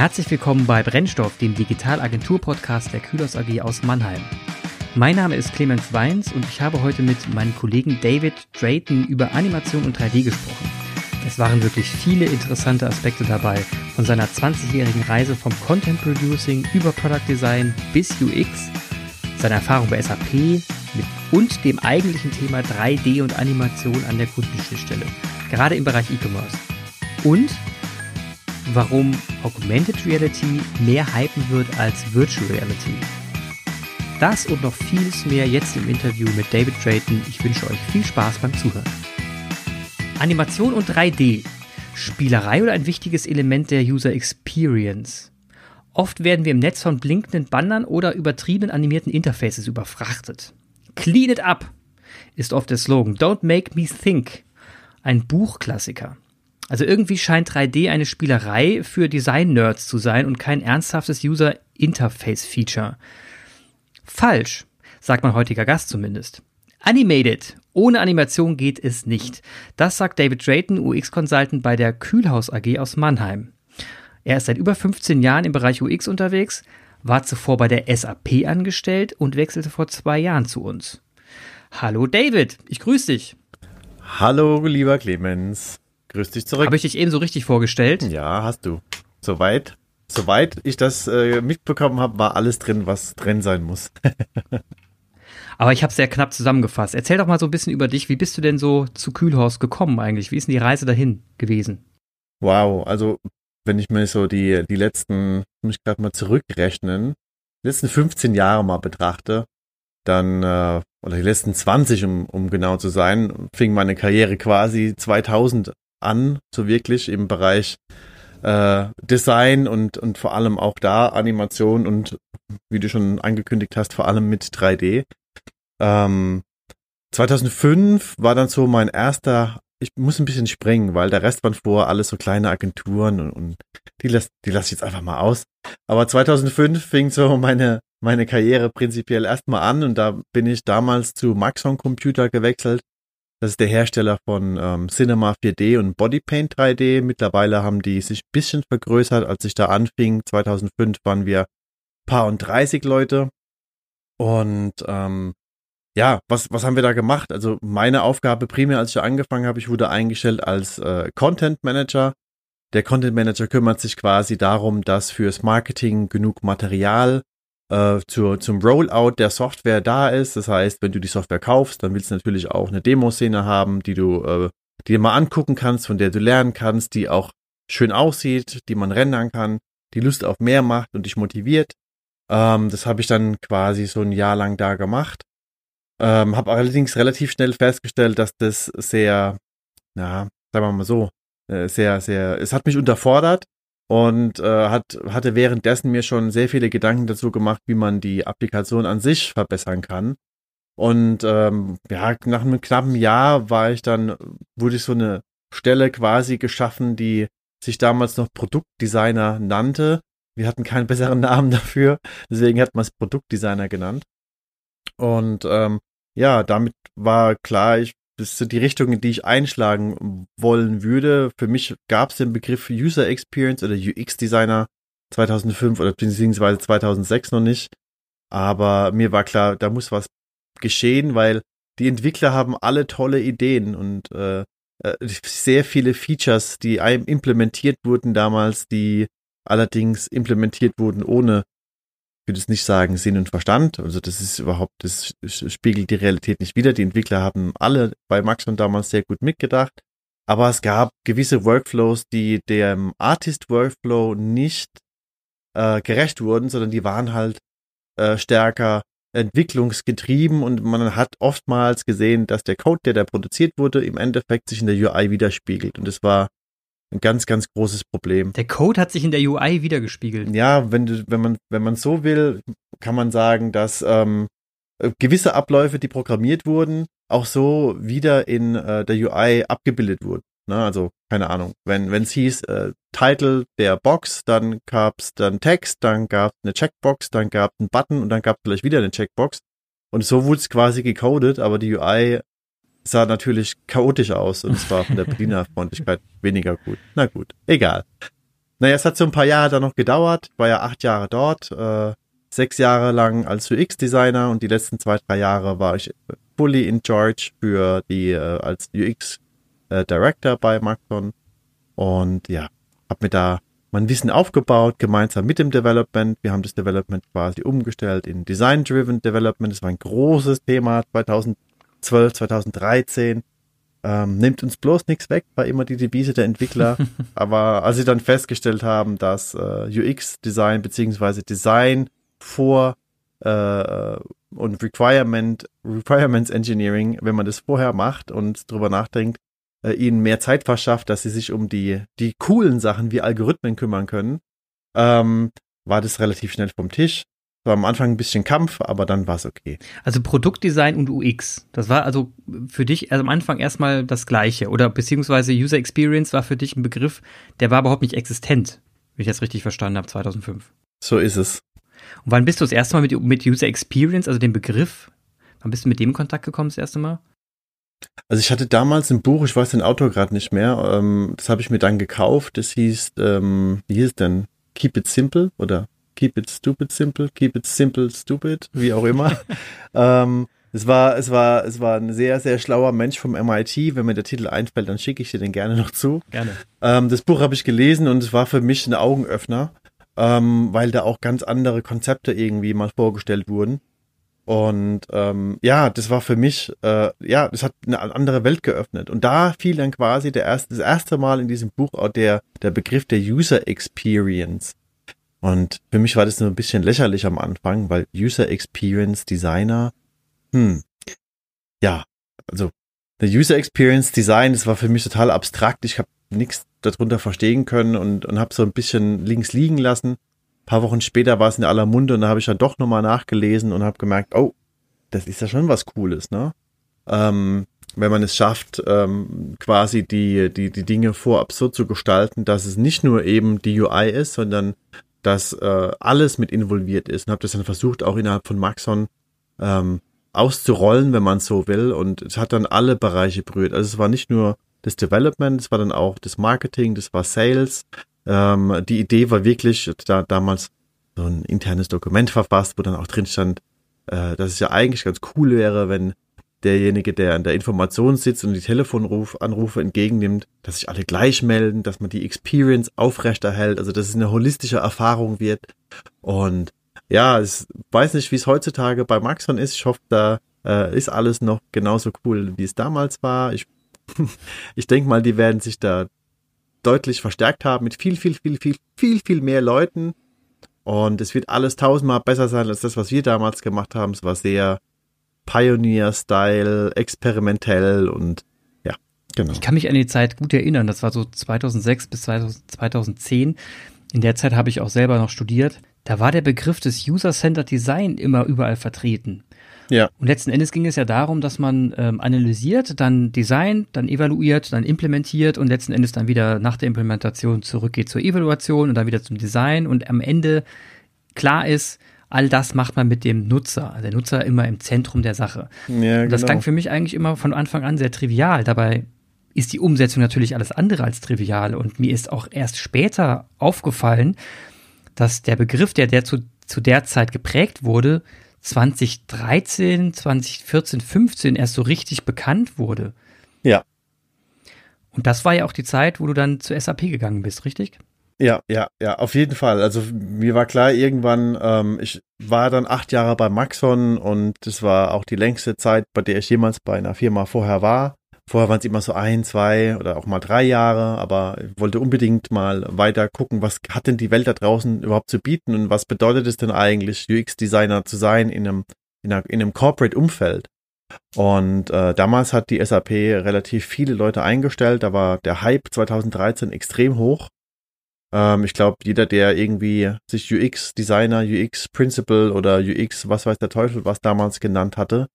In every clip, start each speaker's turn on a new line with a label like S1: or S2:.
S1: Herzlich willkommen bei Brennstoff, dem Digitalagentur-Podcast der Kühlers AG aus Mannheim. Mein Name ist Clemens Weins und ich habe heute mit meinem Kollegen David Drayton über Animation und 3D gesprochen. Es waren wirklich viele interessante Aspekte dabei, von seiner 20-jährigen Reise vom Content Producing über Product Design bis UX, seiner Erfahrung bei SAP mit und dem eigentlichen Thema 3D und Animation an der Kundenschnittstelle, gerade im Bereich E-Commerce. Und warum Augmented Reality mehr hypen wird als Virtual Reality. Das und noch vieles mehr jetzt im Interview mit David Drayton. Ich wünsche euch viel Spaß beim Zuhören. Animation und 3D. Spielerei oder ein wichtiges Element der User Experience? Oft werden wir im Netz von blinkenden Bannern oder übertrieben animierten Interfaces überfrachtet. Clean it up ist oft der Slogan. Don't make me think. Ein Buchklassiker. Also irgendwie scheint 3D eine Spielerei für Design-Nerds zu sein und kein ernsthaftes User-Interface-Feature. Falsch, sagt mein heutiger Gast zumindest. Animated. Ohne Animation geht es nicht. Das sagt David Drayton, UX-Consultant bei der Kühlhaus AG aus Mannheim. Er ist seit über 15 Jahren im Bereich UX unterwegs, war zuvor bei der SAP angestellt und wechselte vor zwei Jahren zu uns. Hallo David, ich grüße dich.
S2: Hallo, lieber Clemens. Grüß dich zurück.
S1: Habe ich dich eben so richtig vorgestellt?
S2: Ja, hast du. Soweit, soweit ich das äh, mitbekommen habe, war alles drin, was drin sein muss.
S1: Aber ich habe sehr knapp zusammengefasst. Erzähl doch mal so ein bisschen über dich. Wie bist du denn so zu Kühlhaus gekommen eigentlich? Wie ist denn die Reise dahin gewesen?
S2: Wow, also wenn ich mir so die, die letzten, muss ich gerade mal zurückrechnen, die letzten 15 Jahre mal betrachte, dann, äh, oder die letzten 20, um, um genau zu sein, fing meine Karriere quasi 2000 an, so wirklich im Bereich äh, Design und, und vor allem auch da Animation und wie du schon angekündigt hast, vor allem mit 3D. Ähm, 2005 war dann so mein erster, ich muss ein bisschen springen, weil der Rest waren vor alles so kleine Agenturen und, und die lasse die lass ich jetzt einfach mal aus. Aber 2005 fing so meine, meine Karriere prinzipiell erstmal an und da bin ich damals zu Maxon Computer gewechselt das ist der Hersteller von ähm, Cinema 4D und Bodypaint 3D. Mittlerweile haben die sich ein bisschen vergrößert. Als ich da anfing, 2005, waren wir paar und 30 Leute. Und ähm, ja, was, was haben wir da gemacht? Also meine Aufgabe primär, als ich da angefangen habe, ich wurde eingestellt als äh, Content Manager. Der Content Manager kümmert sich quasi darum, dass fürs Marketing genug Material äh, zur, zum Rollout der Software da ist. Das heißt, wenn du die Software kaufst, dann willst du natürlich auch eine Demoszene haben, die du äh, die dir mal angucken kannst, von der du lernen kannst, die auch schön aussieht, die man rendern kann, die Lust auf mehr macht und dich motiviert. Ähm, das habe ich dann quasi so ein Jahr lang da gemacht. Ähm, habe allerdings relativ schnell festgestellt, dass das sehr, na, sagen wir mal so, äh, sehr, sehr, es hat mich unterfordert und äh, hat, hatte währenddessen mir schon sehr viele Gedanken dazu gemacht, wie man die Applikation an sich verbessern kann. Und ähm, ja, nach einem knappen Jahr war ich dann, wurde ich so eine Stelle quasi geschaffen, die sich damals noch Produktdesigner nannte. Wir hatten keinen besseren Namen dafür, deswegen hat man es Produktdesigner genannt. Und ähm, ja, damit war klar, ich das sind die Richtungen, die ich einschlagen wollen würde. Für mich gab es den Begriff User Experience oder UX Designer 2005 oder beziehungsweise 2006 noch nicht. Aber mir war klar, da muss was geschehen, weil die Entwickler haben alle tolle Ideen und äh, äh sehr viele Features, die implementiert wurden damals, die allerdings implementiert wurden ohne würde es nicht sagen Sinn und Verstand. Also das ist überhaupt, das spiegelt die Realität nicht wider. Die Entwickler haben alle bei Maxon damals sehr gut mitgedacht. Aber es gab gewisse Workflows, die dem Artist-Workflow nicht äh, gerecht wurden, sondern die waren halt äh, stärker entwicklungsgetrieben und man hat oftmals gesehen, dass der Code, der da produziert wurde, im Endeffekt sich in der UI widerspiegelt. Und es war ein ganz, ganz großes Problem.
S1: Der Code hat sich in der UI wiedergespiegelt.
S2: Ja, wenn du, wenn man, wenn man so will, kann man sagen, dass ähm, gewisse Abläufe, die programmiert wurden, auch so wieder in äh, der UI abgebildet wurden. Ne? Also, keine Ahnung, wenn es hieß, äh, Title der Box, dann gab's dann Text, dann gab's eine Checkbox, dann gab's einen Button und dann gab's vielleicht wieder eine Checkbox. Und so wurde es quasi gecodet, aber die UI sah natürlich chaotisch aus und es war von der Bedienerfreundlichkeit weniger gut. Na gut, egal. naja, es hat so ein paar Jahre dann noch gedauert. Ich war ja acht Jahre dort, äh, sechs Jahre lang als UX-Designer und die letzten zwei, drei Jahre war ich fully in charge für die, äh, als UX-Director äh, bei Maxon. Und ja, habe mir da mein Wissen aufgebaut, gemeinsam mit dem Development. Wir haben das Development quasi umgestellt in Design-Driven Development. Das war ein großes Thema 2012, 2013. Ähm, nimmt uns bloß nichts weg, war immer die Devise der Entwickler. Aber als sie dann festgestellt haben, dass äh, UX-Design beziehungsweise Design vor äh, und Requirement, Requirements Engineering, wenn man das vorher macht und drüber nachdenkt, äh, ihnen mehr Zeit verschafft, dass sie sich um die, die coolen Sachen wie Algorithmen kümmern können, ähm, war das relativ schnell vom Tisch. War am Anfang ein bisschen Kampf, aber dann war es okay.
S1: Also Produktdesign und UX, das war also für dich also am Anfang erstmal das Gleiche oder beziehungsweise User Experience war für dich ein Begriff, der war überhaupt nicht existent, wenn ich das richtig verstanden habe, 2005.
S2: So ist es.
S1: Und wann bist du das erste Mal mit, mit User Experience, also dem Begriff, wann bist du mit dem in Kontakt gekommen das erste Mal?
S2: Also ich hatte damals ein Buch, ich weiß den Autor gerade nicht mehr, ähm, das habe ich mir dann gekauft, das hieß, ähm, wie hieß es denn? Keep It Simple oder Keep It Stupid Simple, Keep It Simple Stupid, wie auch immer. ähm, es war, es war, es war ein sehr, sehr schlauer Mensch vom MIT. Wenn mir der Titel einfällt, dann schicke ich dir den gerne noch zu.
S1: Gerne.
S2: Ähm, das Buch habe ich gelesen und es war für mich ein Augenöffner, ähm, weil da auch ganz andere Konzepte irgendwie mal vorgestellt wurden. Und ähm, ja, das war für mich, äh, ja, das hat eine andere Welt geöffnet. Und da fiel dann quasi der erste, das erste Mal in diesem Buch auch der, der Begriff der User Experience. Und für mich war das nur ein bisschen lächerlich am Anfang, weil User Experience Designer, hm, ja, also der User Experience Design, das war für mich total abstrakt. Ich habe nichts darunter verstehen können und, und habe so ein bisschen links liegen lassen paar Wochen später war es in aller Munde und da habe ich dann doch nochmal nachgelesen und habe gemerkt, oh, das ist ja schon was Cooles, ne? Ähm, wenn man es schafft, ähm, quasi die, die, die Dinge vorab so zu gestalten, dass es nicht nur eben die UI ist, sondern dass äh, alles mit involviert ist. Und habe das dann versucht, auch innerhalb von Maxon ähm, auszurollen, wenn man so will. Und es hat dann alle Bereiche berührt. Also es war nicht nur das Development, es war dann auch das Marketing, das war Sales, ähm, die Idee war wirklich, da damals so ein internes Dokument verfasst, wo dann auch drin stand, äh, dass es ja eigentlich ganz cool wäre, wenn derjenige, der an der Information sitzt und die Telefonanrufe entgegennimmt, dass sich alle gleich melden, dass man die Experience aufrechterhält, also dass es eine holistische Erfahrung wird. Und ja, ich weiß nicht, wie es heutzutage bei Maxon ist. Ich hoffe, da äh, ist alles noch genauso cool, wie es damals war. Ich, ich denke mal, die werden sich da deutlich verstärkt haben mit viel, viel, viel, viel, viel, viel mehr Leuten. Und es wird alles tausendmal besser sein als das, was wir damals gemacht haben. Es war sehr Pioneer-Style, experimentell und ja,
S1: genau. Ich kann mich an die Zeit gut erinnern. Das war so 2006 bis 2010. In der Zeit habe ich auch selber noch studiert. Da war der Begriff des User-Centered Design immer überall vertreten. Ja. Und letzten Endes ging es ja darum, dass man ähm, analysiert, dann designt, dann evaluiert, dann implementiert und letzten Endes dann wieder nach der Implementation zurückgeht zur Evaluation und dann wieder zum Design und am Ende klar ist, all das macht man mit dem Nutzer. Also der Nutzer immer im Zentrum der Sache. Ja, das genau. klang für mich eigentlich immer von Anfang an sehr trivial. Dabei ist die Umsetzung natürlich alles andere als trivial. Und mir ist auch erst später aufgefallen, dass der Begriff, der, der zu, zu der Zeit geprägt wurde, 2013, 2014, 15 erst so richtig bekannt wurde.
S2: Ja.
S1: Und das war ja auch die Zeit, wo du dann zur SAP gegangen bist, richtig?
S2: Ja, ja, ja, auf jeden Fall. Also mir war klar, irgendwann, ähm, ich war dann acht Jahre bei Maxon und das war auch die längste Zeit, bei der ich jemals bei einer Firma vorher war. Vorher waren es immer so ein, zwei oder auch mal drei Jahre, aber ich wollte unbedingt mal weiter gucken, was hat denn die Welt da draußen überhaupt zu bieten und was bedeutet es denn eigentlich, UX-Designer zu sein in einem, in, einer, in einem Corporate-Umfeld. Und äh, damals hat die SAP relativ viele Leute eingestellt, da war der Hype 2013 extrem hoch. Ähm, ich glaube, jeder, der irgendwie sich UX-Designer, UX-Principal oder UX, was weiß der Teufel, was damals genannt hatte,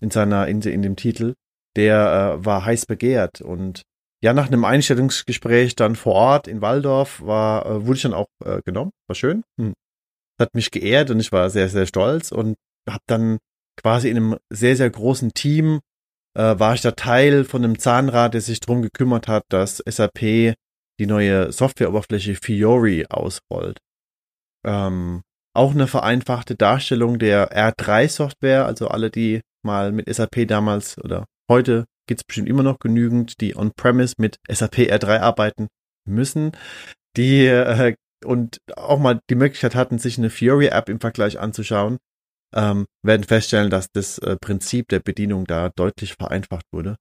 S2: in seiner, in, in dem Titel, der äh, war heiß begehrt und ja, nach einem Einstellungsgespräch dann vor Ort in Waldorf war, äh, wurde ich dann auch äh, genommen. War schön. Hm. Hat mich geehrt und ich war sehr, sehr stolz und habe dann quasi in einem sehr, sehr großen Team äh, war ich da Teil von einem Zahnrad, der sich drum gekümmert hat, dass SAP die neue Softwareoberfläche Fiori ausrollt. Ähm, auch eine vereinfachte Darstellung der R3-Software, also alle, die mal mit SAP damals oder heute gibt es bestimmt immer noch genügend, die on-premise mit SAP R3 arbeiten müssen, die äh, und auch mal die Möglichkeit hatten, sich eine Fiori-App im Vergleich anzuschauen, ähm, werden feststellen, dass das äh, Prinzip der Bedienung da deutlich vereinfacht wurde.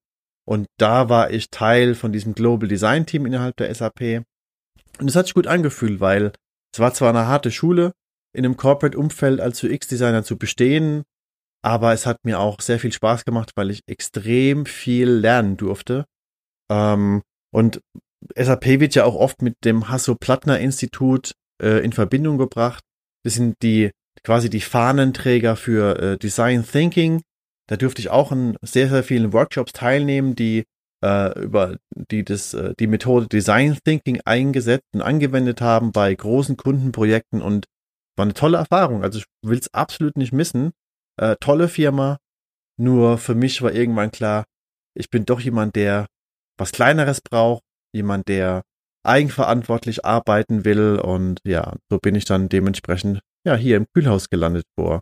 S2: Und da war ich Teil von diesem Global Design Team innerhalb der SAP. Und es hat sich gut angefühlt, weil es war zwar eine harte Schule, in einem Corporate-Umfeld als UX-Designer zu bestehen, aber es hat mir auch sehr viel Spaß gemacht, weil ich extrem viel lernen durfte. Ähm, und SAP wird ja auch oft mit dem Hasso-Plattner-Institut äh, in Verbindung gebracht. Das sind die quasi die Fahnenträger für äh, Design Thinking. Da durfte ich auch in sehr, sehr vielen Workshops teilnehmen, die äh, über die das, äh, die Methode Design Thinking eingesetzt und angewendet haben bei großen Kundenprojekten und war eine tolle Erfahrung. Also ich will es absolut nicht missen. Äh, tolle Firma. Nur für mich war irgendwann klar, ich bin doch jemand, der was Kleineres braucht, jemand, der eigenverantwortlich arbeiten will und ja, so bin ich dann dementsprechend ja hier im Kühlhaus gelandet vor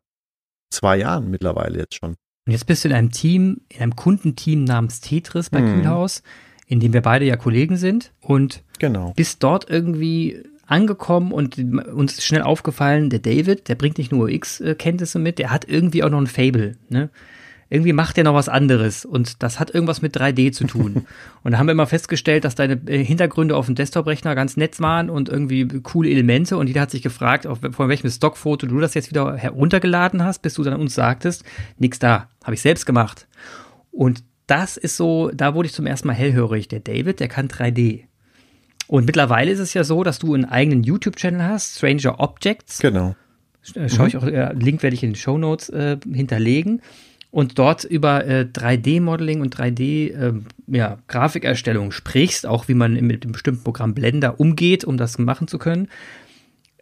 S2: zwei Jahren mittlerweile jetzt schon.
S1: Und jetzt bist du in einem Team, in einem Kundenteam namens Tetris bei hm. Kühlhaus, in dem wir beide ja Kollegen sind und
S2: genau.
S1: bist dort irgendwie angekommen und uns ist schnell aufgefallen, der David, der bringt nicht nur UX-Kenntnisse mit, der hat irgendwie auch noch ein Fable. Ne? Irgendwie macht er noch was anderes und das hat irgendwas mit 3D zu tun. und da haben wir immer festgestellt, dass deine äh, Hintergründe auf dem Desktop-Rechner ganz nett waren und irgendwie coole Elemente und jeder hat sich gefragt, von welchem Stockfoto du das jetzt wieder heruntergeladen hast, bis du dann uns sagtest, nix da, habe ich selbst gemacht. Und das ist so, da wurde ich zum ersten Mal hellhörig. Der David, der kann 3D. Und mittlerweile ist es ja so, dass du einen eigenen YouTube-Channel hast, Stranger Objects.
S2: Genau.
S1: Äh, schau ich auch, äh, Link werde ich in den Show Notes äh, hinterlegen. Und dort über äh, 3D-Modeling und 3D-Grafikerstellung ähm, ja, sprichst, auch wie man mit dem bestimmten Programm Blender umgeht, um das machen zu können.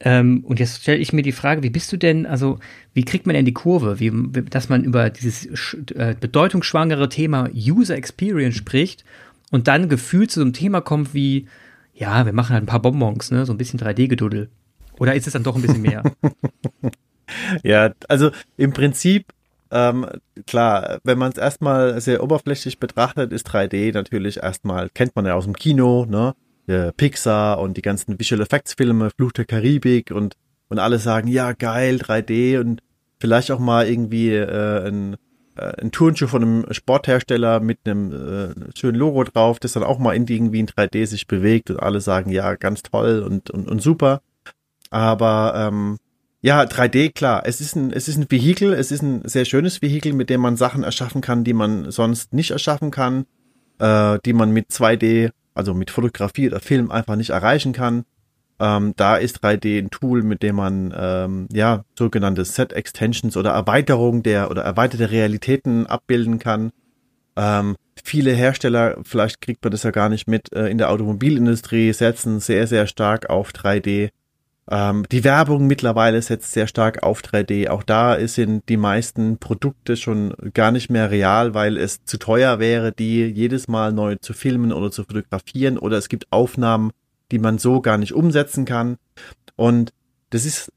S1: Ähm, und jetzt stelle ich mir die Frage, wie bist du denn, also wie kriegt man denn die Kurve, wie, dass man über dieses äh, bedeutungsschwangere Thema User Experience spricht und dann gefühlt zu so einem Thema kommt wie ja, wir machen halt ein paar Bonbons, ne? So ein bisschen 3D-Geduddel. Oder ist es dann doch ein bisschen mehr?
S2: ja, also im Prinzip, ähm, klar, wenn man es erstmal sehr oberflächlich betrachtet, ist 3D natürlich erstmal, kennt man ja aus dem Kino, ne? Der Pixar und die ganzen Visual Effects Filme, Fluch der Karibik und, und alle sagen, ja, geil, 3D und vielleicht auch mal irgendwie äh, ein äh, ein Turnschuh von einem Sporthersteller mit einem äh, schönen Logo drauf, das dann auch mal in irgendwie in 3D sich bewegt und alle sagen, ja, ganz toll und, und, und super. Aber ähm, ja, 3D, klar, es ist ein, es ist ein Vehikel, es ist ein sehr schönes Vehikel, mit dem man Sachen erschaffen kann, die man sonst nicht erschaffen kann, äh, die man mit 2D, also mit Fotografie oder Film einfach nicht erreichen kann. Ähm, da ist 3D ein Tool, mit dem man ähm, ja sogenannte Set Extensions oder Erweiterung der oder erweiterte Realitäten abbilden kann. Ähm, viele Hersteller, vielleicht kriegt man das ja gar nicht mit, äh, in der Automobilindustrie setzen sehr, sehr stark auf 3D. Ähm, die Werbung mittlerweile setzt sehr stark auf 3D. Auch da sind die meisten Produkte schon gar nicht mehr real, weil es zu teuer wäre, die jedes Mal neu zu filmen oder zu fotografieren. Oder es gibt Aufnahmen, die man so gar nicht umsetzen kann. Und das ist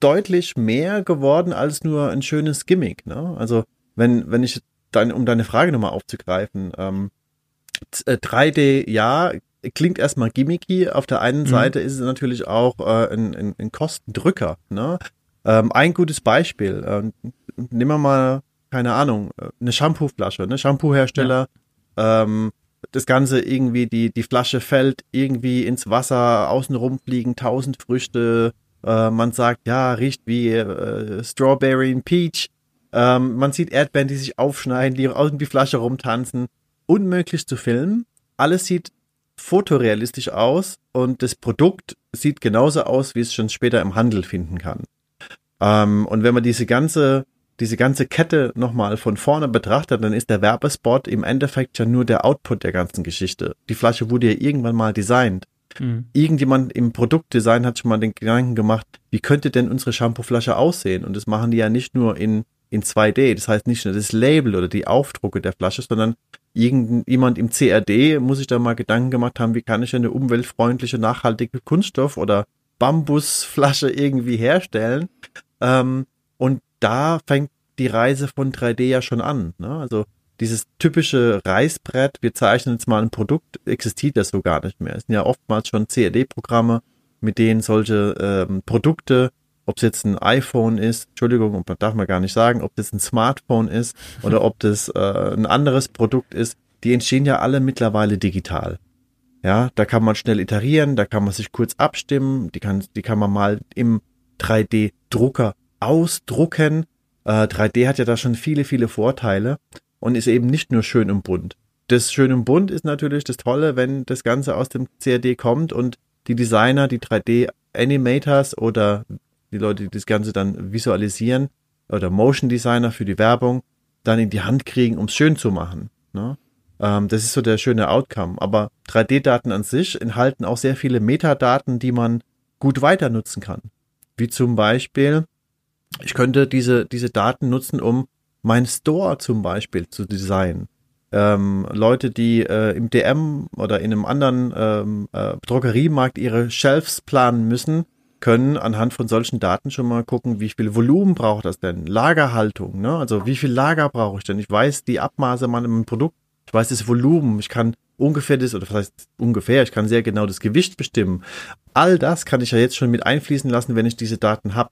S2: deutlich mehr geworden als nur ein schönes Gimmick. Ne? Also wenn, wenn ich dann, um deine Frage nochmal aufzugreifen, ähm, 3D, äh, ja, klingt erstmal gimmicky. Auf der einen mhm. Seite ist es natürlich auch äh, ein, ein, ein Kostendrücker. Ne? Ähm, ein gutes Beispiel, äh, nehmen wir mal, keine Ahnung, äh, eine Shampooflasche, ne? Shampoohersteller, ja. ähm, das Ganze irgendwie, die, die Flasche fällt irgendwie ins Wasser, außenrum fliegen tausend Früchte, äh, man sagt, ja, riecht wie äh, Strawberry und Peach. Ähm, man sieht Erdbeeren, die sich aufschneiden, die um die Flasche rumtanzen. Unmöglich zu filmen. Alles sieht fotorealistisch aus und das Produkt sieht genauso aus, wie es schon später im Handel finden kann. Ähm, und wenn man diese ganze diese ganze Kette nochmal von vorne betrachtet, dann ist der Werbespot im Endeffekt ja nur der Output der ganzen Geschichte. Die Flasche wurde ja irgendwann mal designt. Mhm. Irgendjemand im Produktdesign hat schon mal den Gedanken gemacht, wie könnte denn unsere Shampooflasche aussehen? Und das machen die ja nicht nur in, in 2D. Das heißt nicht nur das Label oder die Aufdrucke der Flasche, sondern irgendjemand im CRD muss sich da mal Gedanken gemacht haben, wie kann ich eine umweltfreundliche, nachhaltige Kunststoff oder Bambusflasche irgendwie herstellen. Ähm, und da fängt die Reise von 3D ja schon an. Ne? Also dieses typische Reißbrett, wir zeichnen jetzt mal ein Produkt, existiert das so gar nicht mehr. Es sind ja oftmals schon CAD-Programme, mit denen solche ähm, Produkte, ob es jetzt ein iPhone ist, Entschuldigung, darf man gar nicht sagen, ob das ein Smartphone ist oder ob das äh, ein anderes Produkt ist, die entstehen ja alle mittlerweile digital. Ja, da kann man schnell iterieren, da kann man sich kurz abstimmen, die kann, die kann man mal im 3D-Drucker ausdrucken. Äh, 3D hat ja da schon viele, viele Vorteile und ist eben nicht nur schön und bunt. Das schön und bunt ist natürlich das Tolle, wenn das Ganze aus dem CAD kommt und die Designer, die 3D-Animators oder die Leute, die das Ganze dann visualisieren oder Motion Designer für die Werbung, dann in die Hand kriegen, um es schön zu machen. Ne? Ähm, das ist so der schöne Outcome. Aber 3D-Daten an sich enthalten auch sehr viele Metadaten, die man gut weiter nutzen kann. Wie zum Beispiel, ich könnte diese, diese Daten nutzen, um mein Store zum Beispiel zu designen. Ähm, Leute, die äh, im DM oder in einem anderen ähm, äh, Drogeriemarkt ihre Shelves planen müssen, können anhand von solchen Daten schon mal gucken, wie viel Volumen braucht das denn? Lagerhaltung, ne? Also wie viel Lager brauche ich denn? Ich weiß die Abmaße meinem Produkt, ich weiß das Volumen, ich kann ungefähr das, oder was heißt ungefähr, ich kann sehr genau das Gewicht bestimmen. All das kann ich ja jetzt schon mit einfließen lassen, wenn ich diese Daten habe.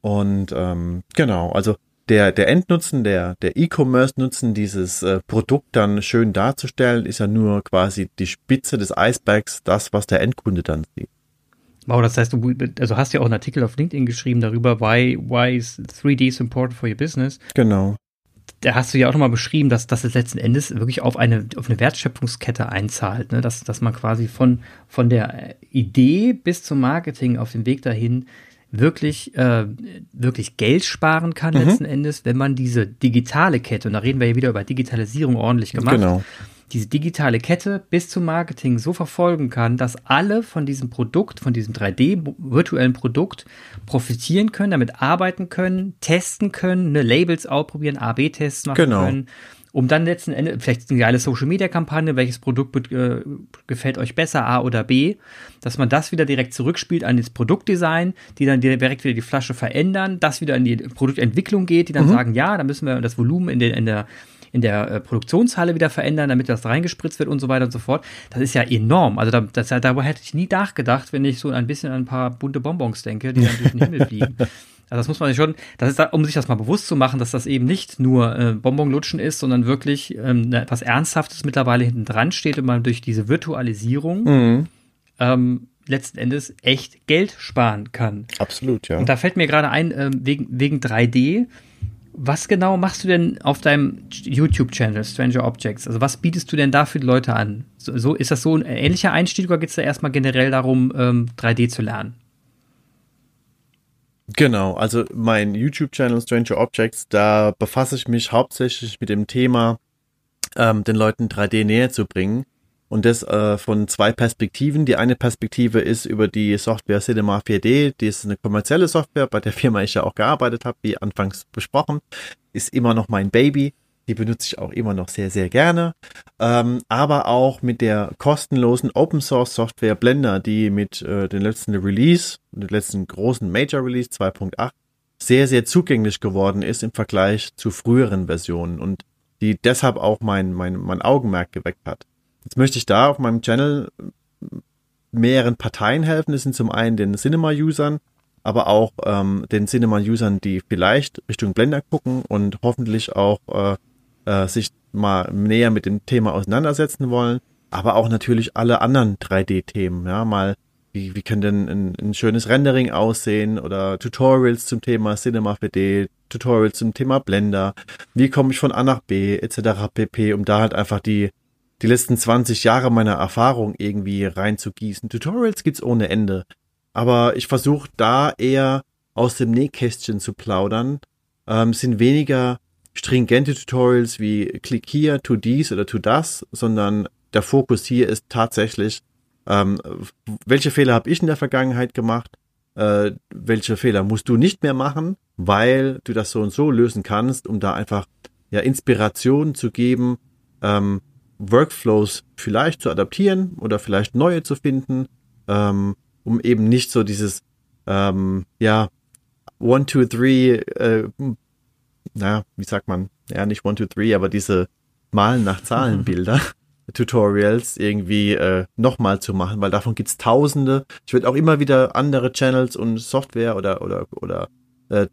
S2: Und ähm, genau, also der, der Endnutzen, der, der E-Commerce-Nutzen, dieses äh, Produkt dann schön darzustellen, ist ja nur quasi die Spitze des Eisbergs, das, was der Endkunde dann sieht.
S1: Wow, das heißt, du also hast ja auch einen Artikel auf LinkedIn geschrieben darüber, why, why is 3D so important for your business.
S2: Genau.
S1: Da hast du ja auch nochmal beschrieben, dass, dass es letzten Endes wirklich auf eine, auf eine Wertschöpfungskette einzahlt, ne? dass, dass man quasi von, von der Idee bis zum Marketing auf dem Weg dahin wirklich, äh, wirklich Geld sparen kann mhm. letzten Endes, wenn man diese digitale Kette, und da reden wir ja wieder über Digitalisierung ordentlich gemacht, genau. Diese digitale Kette bis zum Marketing so verfolgen kann, dass alle von diesem Produkt, von diesem 3D-virtuellen Produkt profitieren können, damit arbeiten können, testen können, ne, Labels ausprobieren, AB-Tests machen genau. können um dann letzten Endes, vielleicht eine geile Social Media Kampagne, welches Produkt äh, gefällt euch besser, A oder B, dass man das wieder direkt zurückspielt an das Produktdesign, die dann direkt wieder die Flasche verändern, das wieder in die Produktentwicklung geht, die dann mhm. sagen, ja, da müssen wir das Volumen in, den, in der in der äh, Produktionshalle wieder verändern, damit das reingespritzt wird und so weiter und so fort. Das ist ja enorm. Also da, das, darüber hätte ich nie nachgedacht, wenn ich so ein bisschen an ein paar bunte Bonbons denke, die dann durch den Himmel fliegen. Also das muss man schon, das ist, da, um sich das mal bewusst zu machen, dass das eben nicht nur äh, Bonbonlutschen ist, sondern wirklich ähm, etwas Ernsthaftes mittlerweile hinten dran steht und man durch diese Virtualisierung mhm. ähm, letzten Endes echt Geld sparen kann.
S2: Absolut, ja.
S1: Und da fällt mir gerade ein, äh, wegen, wegen 3D, was genau machst du denn auf deinem YouTube-Channel Stranger Objects? Also was bietest du denn da für die Leute an? So, so ist das so ein ähnlicher Einstieg oder geht es da erstmal generell darum, ähm, 3D zu lernen?
S2: Genau, also mein YouTube-Channel Stranger Objects, da befasse ich mich hauptsächlich mit dem Thema, ähm, den Leuten 3D näher zu bringen. Und das äh, von zwei Perspektiven. Die eine Perspektive ist über die Software Cinema 4D. Die ist eine kommerzielle Software, bei der Firma ich ja auch gearbeitet habe, wie anfangs besprochen. Ist immer noch mein Baby. Die benutze ich auch immer noch sehr, sehr gerne. Ähm, aber auch mit der kostenlosen Open Source Software Blender, die mit äh, den letzten Release, den letzten großen Major Release 2.8 sehr, sehr zugänglich geworden ist im Vergleich zu früheren Versionen und die deshalb auch mein, mein, mein Augenmerk geweckt hat. Jetzt möchte ich da auf meinem Channel mehreren Parteien helfen. Das sind zum einen den Cinema-Usern, aber auch ähm, den Cinema-Usern, die vielleicht Richtung Blender gucken und hoffentlich auch äh, äh, sich mal näher mit dem Thema auseinandersetzen wollen, aber auch natürlich alle anderen 3D-Themen, ja, mal wie, wie kann denn ein, ein schönes Rendering aussehen oder Tutorials zum Thema Cinema 4D, Tutorials zum Thema Blender, wie komme ich von A nach B, etc. pp, um da halt einfach die, die letzten 20 Jahre meiner Erfahrung irgendwie reinzugießen. Tutorials gibt's ohne Ende. Aber ich versuche da eher aus dem Nähkästchen zu plaudern, ähm, sind weniger stringente Tutorials wie klick hier, tu dies oder tu das, sondern der Fokus hier ist tatsächlich, ähm, welche Fehler habe ich in der Vergangenheit gemacht, äh, welche Fehler musst du nicht mehr machen, weil du das so und so lösen kannst, um da einfach ja Inspiration zu geben, ähm, Workflows vielleicht zu adaptieren oder vielleicht neue zu finden, ähm, um eben nicht so dieses, ähm, ja, One, Two, Three, äh, naja, wie sagt man, ja, nicht One, Two, Three, aber diese Malen nach Zahlenbilder. Tutorials irgendwie äh, nochmal zu machen, weil davon gibt's tausende. Ich würde auch immer wieder andere Channels und Software oder oder oder äh,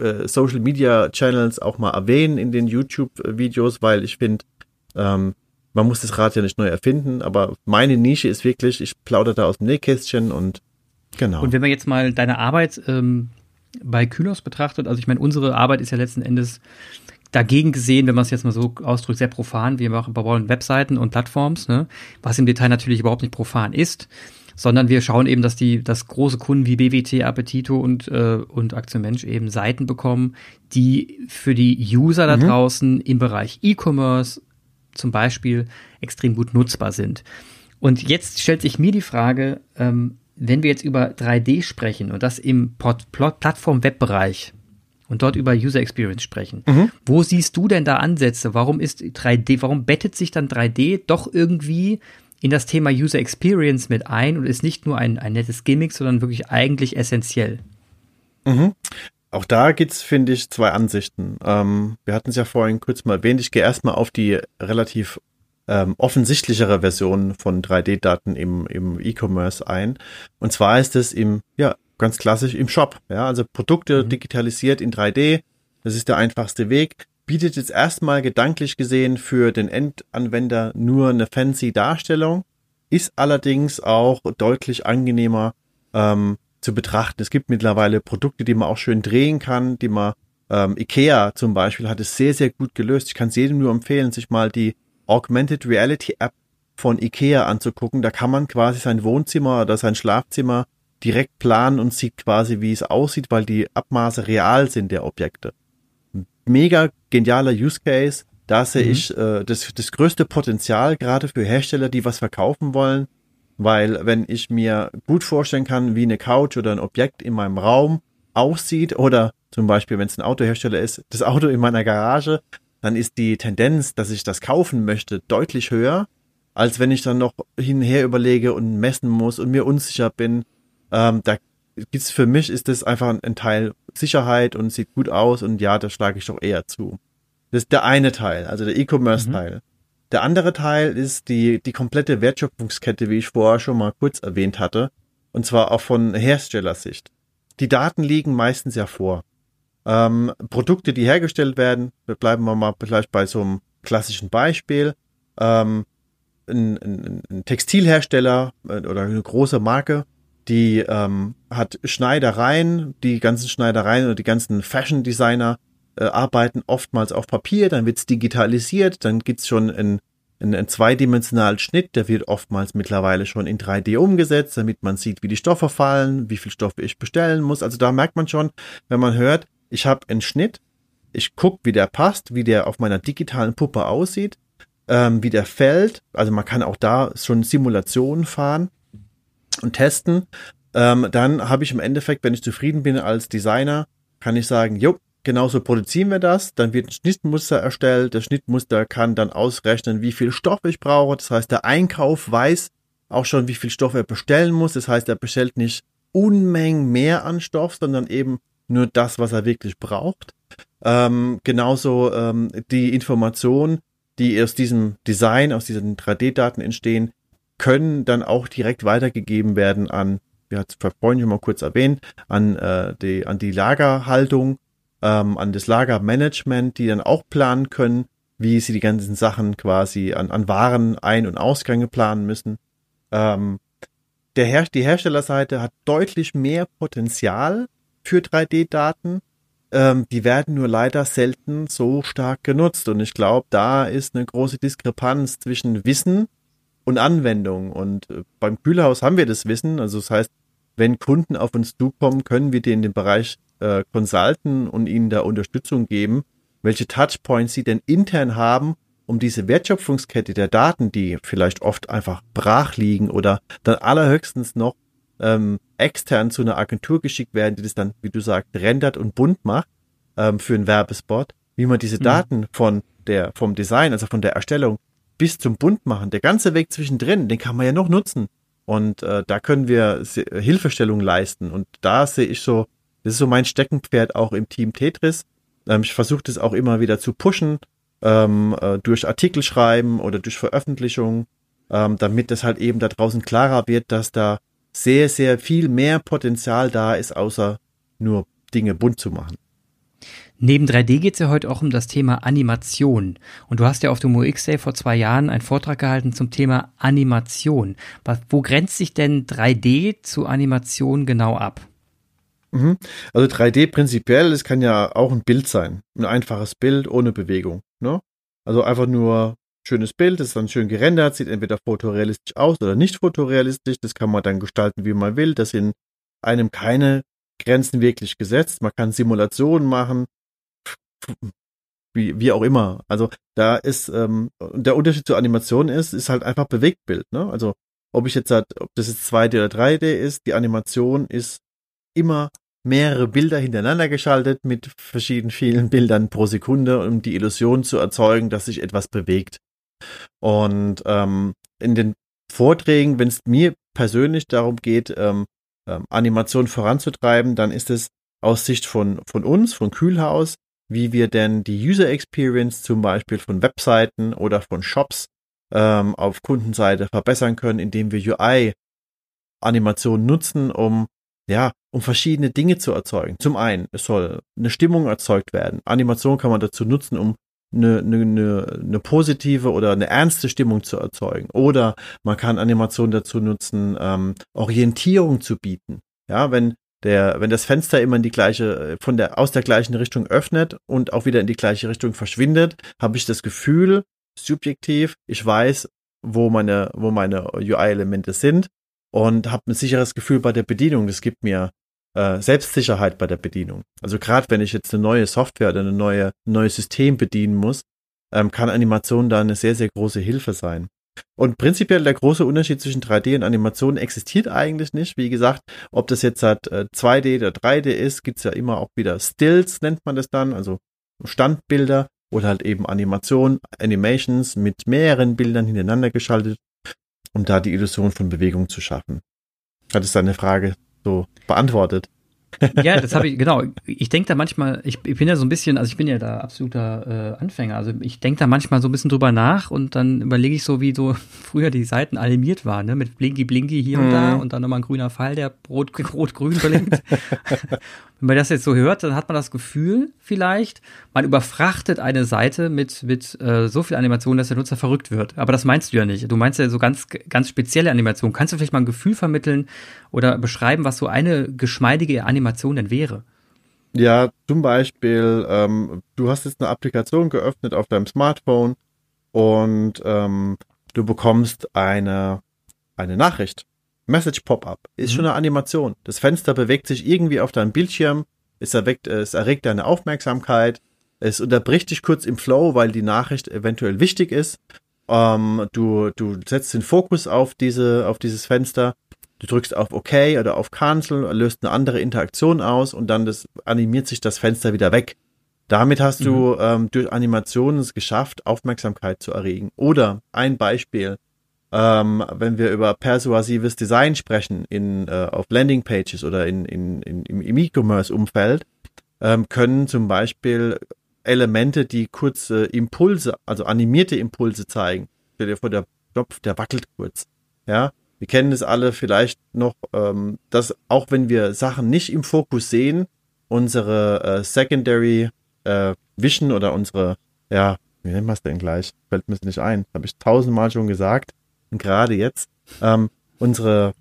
S2: äh, Social Media Channels auch mal erwähnen in den YouTube-Videos, weil ich finde, ähm, man muss das Rad ja nicht neu erfinden, aber meine Nische ist wirklich, ich plaudere da aus dem Nähkästchen und genau.
S1: Und wenn man jetzt mal deine Arbeit ähm, bei Kylos betrachtet, also ich meine, unsere Arbeit ist ja letzten Endes dagegen gesehen, wenn man es jetzt mal so ausdrückt, sehr profan. Wir machen, bauen Webseiten und Plattforms, ne? was im Detail natürlich überhaupt nicht profan ist, sondern wir schauen eben, dass die, dass große Kunden wie BWT, Appetito und, äh, und Aktienmensch eben Seiten bekommen, die für die User da mhm. draußen im Bereich E-Commerce zum Beispiel extrem gut nutzbar sind. Und jetzt stellt sich mir die Frage, ähm, wenn wir jetzt über 3D sprechen und das im Plattform-Web-Bereich, und dort über User Experience sprechen. Mhm. Wo siehst du denn da Ansätze? Warum ist 3D, warum bettet sich dann 3D doch irgendwie in das Thema User Experience mit ein und ist nicht nur ein, ein nettes Gimmick, sondern wirklich eigentlich essentiell?
S2: Mhm. Auch da gibt's, finde ich, zwei Ansichten. Ähm, wir hatten es ja vorhin kurz mal erwähnt. Ich gehe erstmal auf die relativ ähm, offensichtlichere Version von 3D-Daten im, im E-Commerce ein. Und zwar ist es im ja, ganz klassisch im Shop. Ja, also Produkte mhm. digitalisiert in 3D. Das ist der einfachste Weg. Bietet jetzt erstmal gedanklich gesehen für den Endanwender nur eine fancy Darstellung, ist allerdings auch deutlich angenehmer ähm, zu betrachten. Es gibt mittlerweile Produkte, die man auch schön drehen kann, die man ähm, Ikea zum Beispiel hat es sehr, sehr gut gelöst. Ich kann es jedem nur empfehlen, sich mal die Augmented Reality App von Ikea anzugucken. Da kann man quasi sein Wohnzimmer oder sein Schlafzimmer direkt planen und sieht quasi, wie es aussieht, weil die Abmaße real sind der Objekte. Mega genialer Use Case. Da sehe mhm. ich äh, das, das größte Potenzial gerade für Hersteller, die was verkaufen wollen, weil wenn ich mir gut vorstellen kann, wie eine Couch oder ein Objekt in meinem Raum aussieht oder zum Beispiel, wenn es ein Autohersteller ist, das Auto in meiner Garage, dann ist die Tendenz, dass ich das kaufen möchte, deutlich höher, als wenn ich dann noch hinher überlege und messen muss und mir unsicher bin, ähm, da gibt's für mich ist das einfach ein, Teil Sicherheit und sieht gut aus und ja, da schlage ich doch eher zu. Das ist der eine Teil, also der E-Commerce-Teil. Mhm. Der andere Teil ist die, die komplette Wertschöpfungskette, wie ich vorher schon mal kurz erwähnt hatte. Und zwar auch von Herstellersicht. Die Daten liegen meistens ja vor. Ähm, Produkte, die hergestellt werden, bleiben wir mal vielleicht bei so einem klassischen Beispiel. Ähm, ein, ein, ein Textilhersteller äh, oder eine große Marke die ähm, hat Schneidereien, die ganzen Schneidereien oder die ganzen Fashion Designer äh, arbeiten oftmals auf Papier, dann wird's digitalisiert, dann gibt's schon einen, einen, zweidimensionalen Schnitt, der wird oftmals mittlerweile schon in 3D umgesetzt, damit man sieht, wie die Stoffe fallen, wie viel Stoffe ich bestellen muss. Also da merkt man schon, wenn man hört, ich habe einen Schnitt, ich guck, wie der passt, wie der auf meiner digitalen Puppe aussieht, ähm, wie der fällt. Also man kann auch da schon Simulationen fahren und testen. Ähm, dann habe ich im Endeffekt, wenn ich zufrieden bin als Designer, kann ich sagen, jo, genauso produzieren wir das. Dann wird ein Schnittmuster erstellt. Das Schnittmuster kann dann ausrechnen, wie viel Stoff ich brauche. Das heißt, der Einkauf weiß auch schon, wie viel Stoff er bestellen muss. Das heißt, er bestellt nicht Unmengen mehr an Stoff, sondern eben nur das, was er wirklich braucht. Ähm, genauso ähm, die Informationen, die aus diesem Design, aus diesen 3D-Daten entstehen, können dann auch direkt weitergegeben werden an, wir hat es vorhin schon mal kurz erwähnt, an, äh, die, an die Lagerhaltung, ähm, an das Lagermanagement, die dann auch planen können, wie sie die ganzen Sachen quasi an, an Waren Ein- und Ausgänge planen müssen. Ähm, der Her die Herstellerseite hat deutlich mehr Potenzial für 3D-Daten. Ähm, die werden nur leider selten so stark genutzt. Und ich glaube, da ist eine große Diskrepanz zwischen Wissen, und Anwendung. Und äh, beim Kühlhaus haben wir das Wissen. Also das heißt, wenn Kunden auf uns zukommen, können wir denen den Bereich äh, consulten und ihnen da Unterstützung geben, welche Touchpoints sie denn intern haben, um diese Wertschöpfungskette der Daten, die vielleicht oft einfach brach liegen oder dann allerhöchstens noch ähm, extern zu einer Agentur geschickt werden, die das dann, wie du sagst, rendert und bunt macht ähm, für einen Werbespot, wie man diese mhm. Daten von der vom Design, also von der Erstellung bis zum Bunt machen, der ganze Weg zwischendrin, den kann man ja noch nutzen. Und äh, da können wir Hilfestellung leisten. Und da sehe ich so, das ist so mein Steckenpferd auch im Team Tetris. Ähm, ich versuche das auch immer wieder zu pushen, ähm, äh, durch Artikel schreiben oder durch Veröffentlichungen, ähm, damit es halt eben da draußen klarer wird, dass da sehr, sehr viel mehr Potenzial da ist, außer nur Dinge bunt zu machen.
S1: Neben 3D geht es ja heute auch um das Thema Animation. Und du hast ja auf dem UX Day vor zwei Jahren einen Vortrag gehalten zum Thema Animation. wo grenzt sich denn 3D zu Animation genau ab?
S2: Mhm. Also 3D prinzipiell, es kann ja auch ein Bild sein. Ein einfaches Bild ohne Bewegung. Ne? Also einfach nur schönes Bild, ist dann schön gerendert, sieht entweder fotorealistisch aus oder nicht fotorealistisch. Das kann man dann gestalten, wie man will. Das sind einem keine Grenzen wirklich gesetzt. Man kann Simulationen machen wie, wie auch immer. Also da ist ähm, der Unterschied zur Animation ist, ist halt einfach Bewegtbild. Ne? Also ob ich jetzt ob das jetzt 2D oder 3D ist, die Animation ist immer mehrere Bilder hintereinander geschaltet mit verschiedenen vielen Bildern pro Sekunde, um die Illusion zu erzeugen, dass sich etwas bewegt. Und ähm, in den Vorträgen, wenn es mir persönlich darum geht, ähm, ähm, Animation voranzutreiben, dann ist es aus Sicht von, von uns, von Kühlhaus, wie wir denn die User Experience zum Beispiel von Webseiten oder von Shops ähm, auf Kundenseite verbessern können, indem wir UI-Animationen nutzen, um ja, um verschiedene Dinge zu erzeugen. Zum einen, es soll eine Stimmung erzeugt werden. Animation kann man dazu nutzen, um eine, eine, eine positive oder eine ernste Stimmung zu erzeugen. Oder man kann Animation dazu nutzen, ähm, Orientierung zu bieten. Ja, wenn der, wenn das Fenster immer in die gleiche, von der, aus der gleichen Richtung öffnet und auch wieder in die gleiche Richtung verschwindet, habe ich das Gefühl, subjektiv, ich weiß, wo meine, wo meine UI-Elemente sind und habe ein sicheres Gefühl bei der Bedienung. Das gibt mir äh, Selbstsicherheit bei der Bedienung. Also gerade wenn ich jetzt eine neue Software oder eine neue, ein neues System bedienen muss, ähm, kann Animation da eine sehr, sehr große Hilfe sein. Und prinzipiell der große Unterschied zwischen 3D und Animation existiert eigentlich nicht. Wie gesagt, ob das jetzt halt 2D äh, oder 3D ist, gibt's ja immer auch wieder Stills, nennt man das dann, also Standbilder oder halt eben Animation, Animations mit mehreren Bildern hintereinander geschaltet, um da die Illusion von Bewegung zu schaffen. Hat es deine Frage so beantwortet?
S1: Ja, das habe ich, genau. Ich denke da manchmal, ich, ich, bin ja so ein bisschen, also ich bin ja da absoluter äh, Anfänger. Also ich denke da manchmal so ein bisschen drüber nach und dann überlege ich so, wie so früher die Seiten animiert waren, ne? Mit Blinky Blinky hier mhm. und da mhm. und dann nochmal ein grüner Pfeil, der rot-grün blinkt. Wenn man das jetzt so hört, dann hat man das Gefühl vielleicht, man überfrachtet eine Seite mit, mit äh, so viel Animation, dass der Nutzer verrückt wird. Aber das meinst du ja nicht. Du meinst ja so ganz, ganz spezielle Animation. Kannst du vielleicht mal ein Gefühl vermitteln oder beschreiben, was so eine geschmeidige Animation denn wäre?
S2: Ja, zum Beispiel, ähm, du hast jetzt eine Applikation geöffnet auf deinem Smartphone und ähm, du bekommst eine, eine Nachricht Message Pop-up ist mhm. schon eine Animation. Das Fenster bewegt sich irgendwie auf deinem Bildschirm, es erweckt, es erregt deine Aufmerksamkeit, es unterbricht dich kurz im Flow, weil die Nachricht eventuell wichtig ist. Ähm, du, du setzt den Fokus auf diese, auf dieses Fenster, du drückst auf OK oder auf Cancel, löst eine andere Interaktion aus und dann das, animiert sich das Fenster wieder weg. Damit hast mhm. du ähm, durch Animationen es geschafft, Aufmerksamkeit zu erregen. Oder ein Beispiel, ähm, wenn wir über persuasives Design sprechen in, äh, auf Landingpages oder in, in, in, im E-Commerce-Umfeld, ähm, können zum Beispiel Elemente, die kurze Impulse, also animierte Impulse zeigen. Stell dir vor, der Knopf, der wackelt kurz. Ja, wir kennen es alle vielleicht noch, ähm, dass auch wenn wir Sachen nicht im Fokus sehen, unsere äh, Secondary äh, Vision oder unsere, ja, wie nennen wir es denn gleich? Fällt mir es nicht ein. Habe ich tausendmal schon gesagt gerade jetzt, ähm, unsere,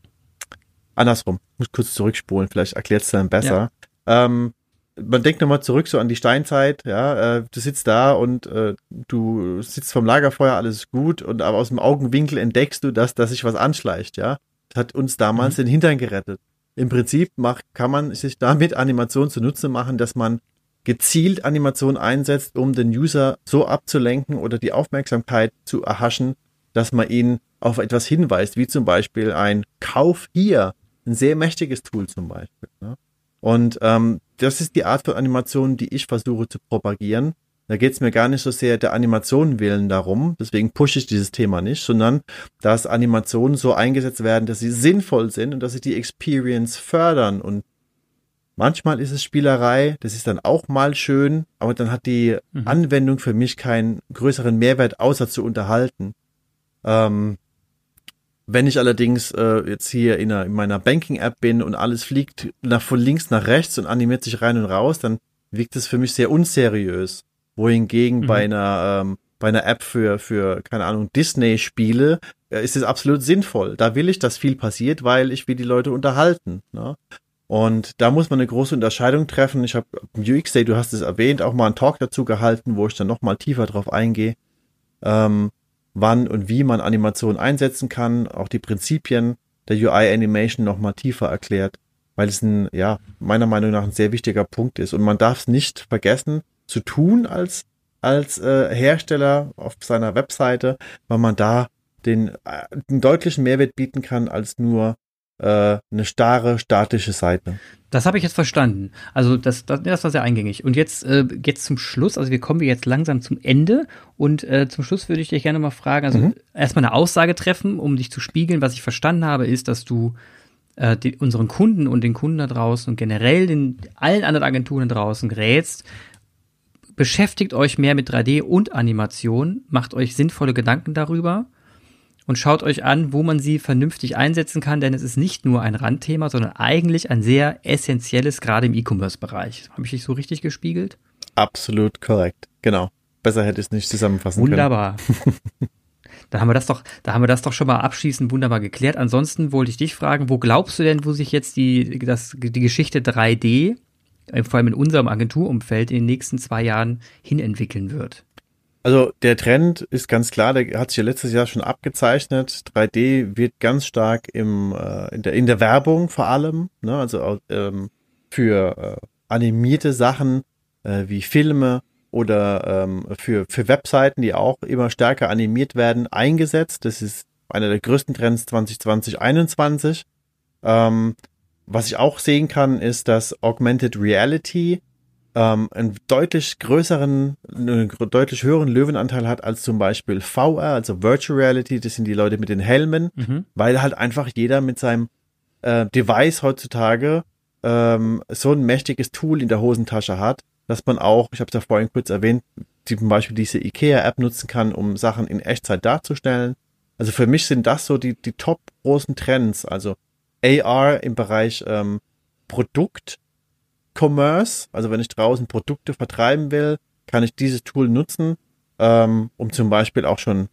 S2: andersrum, muss kurz zurückspulen, vielleicht erklärt es dann besser. Ja. Ähm, man denkt nochmal zurück so an die Steinzeit, ja, äh, du sitzt da und äh, du sitzt vom Lagerfeuer, alles gut, und aber aus dem Augenwinkel entdeckst du, dass, dass sich was anschleicht, ja. Das hat uns damals mhm. den Hintern gerettet. Im Prinzip macht, kann man sich damit Animation zunutze machen, dass man gezielt Animation einsetzt, um den User so abzulenken oder die Aufmerksamkeit zu erhaschen, dass man ihn auf etwas hinweist, wie zum Beispiel ein Kauf hier, ein sehr mächtiges Tool zum Beispiel. Ne? Und ähm, das ist die Art von Animation, die ich versuche zu propagieren. Da geht es mir gar nicht so sehr der Animation willen darum, deswegen pushe ich dieses Thema nicht, sondern dass Animationen so eingesetzt werden, dass sie sinnvoll sind und dass sie die Experience fördern. Und manchmal ist es Spielerei, das ist dann auch mal schön, aber dann hat die mhm. Anwendung für mich keinen größeren Mehrwert, außer zu unterhalten. Ähm, wenn ich allerdings äh, jetzt hier in, einer, in meiner Banking-App bin und alles fliegt nach, von links nach rechts und animiert sich rein und raus, dann wirkt es für mich sehr unseriös. Wohingegen mhm. bei einer ähm, bei einer App für für keine Ahnung Disney-Spiele äh, ist es absolut sinnvoll. Da will ich, dass viel passiert, weil ich will die Leute unterhalten. Ne? Und da muss man eine große Unterscheidung treffen. Ich habe UX Day, du hast es erwähnt, auch mal einen Talk dazu gehalten, wo ich dann noch mal tiefer drauf eingehe. Ähm, wann und wie man Animationen einsetzen kann, auch die Prinzipien der UI Animation nochmal tiefer erklärt, weil es ein, ja, meiner Meinung nach ein sehr wichtiger Punkt ist. Und man darf es nicht vergessen zu tun als, als äh, Hersteller auf seiner Webseite, weil man da den, äh, einen deutlichen Mehrwert bieten kann als nur äh, eine starre, statische Seite.
S1: Das habe ich jetzt verstanden. Also das, das, das war sehr eingängig. Und jetzt, äh, jetzt zum Schluss, also wir kommen jetzt langsam zum Ende und äh, zum Schluss würde ich dich gerne mal fragen, also mhm. erstmal eine Aussage treffen, um dich zu spiegeln. Was ich verstanden habe, ist, dass du äh, die, unseren Kunden und den Kunden da draußen und generell den allen anderen Agenturen da draußen rätst, beschäftigt euch mehr mit 3D und Animation, macht euch sinnvolle Gedanken darüber und schaut euch an, wo man sie vernünftig einsetzen kann, denn es ist nicht nur ein Randthema, sondern eigentlich ein sehr essentielles, gerade im E-Commerce-Bereich. Habe ich dich so richtig gespiegelt?
S2: Absolut korrekt, genau. Besser hätte ich es nicht zusammenfassen
S1: Wunderbar. können. Wunderbar. Da haben wir das doch, da haben wir das doch schon mal abschließend wunderbar geklärt. Ansonsten wollte ich dich fragen, wo glaubst du denn, wo sich jetzt die, das, die Geschichte 3D, äh, vor allem in unserem Agenturumfeld, in den nächsten zwei Jahren hinentwickeln wird?
S2: Also der Trend ist ganz klar, der hat sich ja letztes Jahr schon abgezeichnet. 3D wird ganz stark im, äh, in, der, in der Werbung vor allem, ne? also ähm, für äh, animierte Sachen äh, wie Filme oder ähm, für, für Webseiten, die auch immer stärker animiert werden, eingesetzt. Das ist einer der größten Trends 2020, 2021. Ähm, was ich auch sehen kann, ist, dass Augmented Reality ähm, einen deutlich größeren, einen deutlich höheren Löwenanteil hat als zum Beispiel VR, also Virtual Reality, das sind die Leute mit den Helmen, mhm. weil halt einfach jeder mit seinem äh, Device heutzutage ähm, so ein mächtiges Tool in der Hosentasche hat, dass man auch, ich habe es ja vorhin kurz erwähnt, zum Beispiel diese IKEA-App nutzen kann, um Sachen in Echtzeit darzustellen. Also für mich sind das so die, die top großen Trends. Also AR im Bereich ähm, Produkt, Commerce, also wenn ich draußen Produkte vertreiben will, kann ich dieses Tool nutzen, ähm, um zum Beispiel auch schon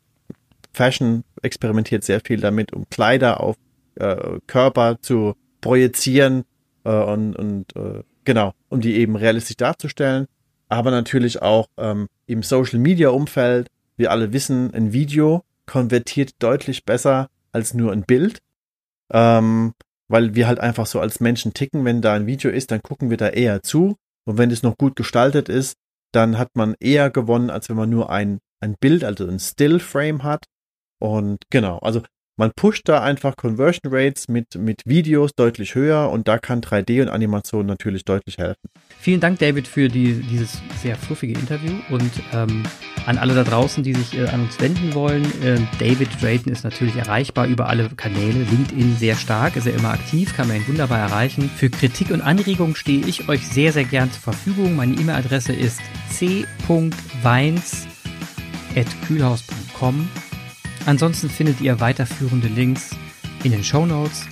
S2: Fashion experimentiert sehr viel damit, um Kleider auf äh, Körper zu projizieren äh, und, und äh, genau, um die eben realistisch darzustellen. Aber natürlich auch ähm, im Social Media Umfeld. Wir alle wissen, ein Video konvertiert deutlich besser als nur ein Bild. Ähm, weil wir halt einfach so als Menschen ticken, wenn da ein Video ist, dann gucken wir da eher zu. Und wenn es noch gut gestaltet ist, dann hat man eher gewonnen, als wenn man nur ein, ein Bild, also ein Still-Frame hat. Und genau, also man pusht da einfach Conversion Rates mit, mit Videos deutlich höher und da kann 3D und Animation natürlich deutlich helfen.
S1: Vielen Dank, David, für die, dieses sehr fluffige Interview und ähm, an alle da draußen, die sich äh, an uns wenden wollen. Äh, David Drayton ist natürlich erreichbar über alle Kanäle. LinkedIn sehr stark, ist er immer aktiv, kann man ihn wunderbar erreichen. Für Kritik und Anregungen stehe ich euch sehr, sehr gern zur Verfügung. Meine E-Mail-Adresse ist c.weins.kühlhaus.com. Ansonsten findet ihr weiterführende Links in den Show Notes.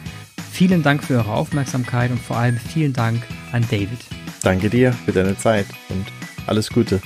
S1: Vielen Dank für eure Aufmerksamkeit und vor allem vielen Dank an David.
S2: Danke dir für deine Zeit und alles Gute.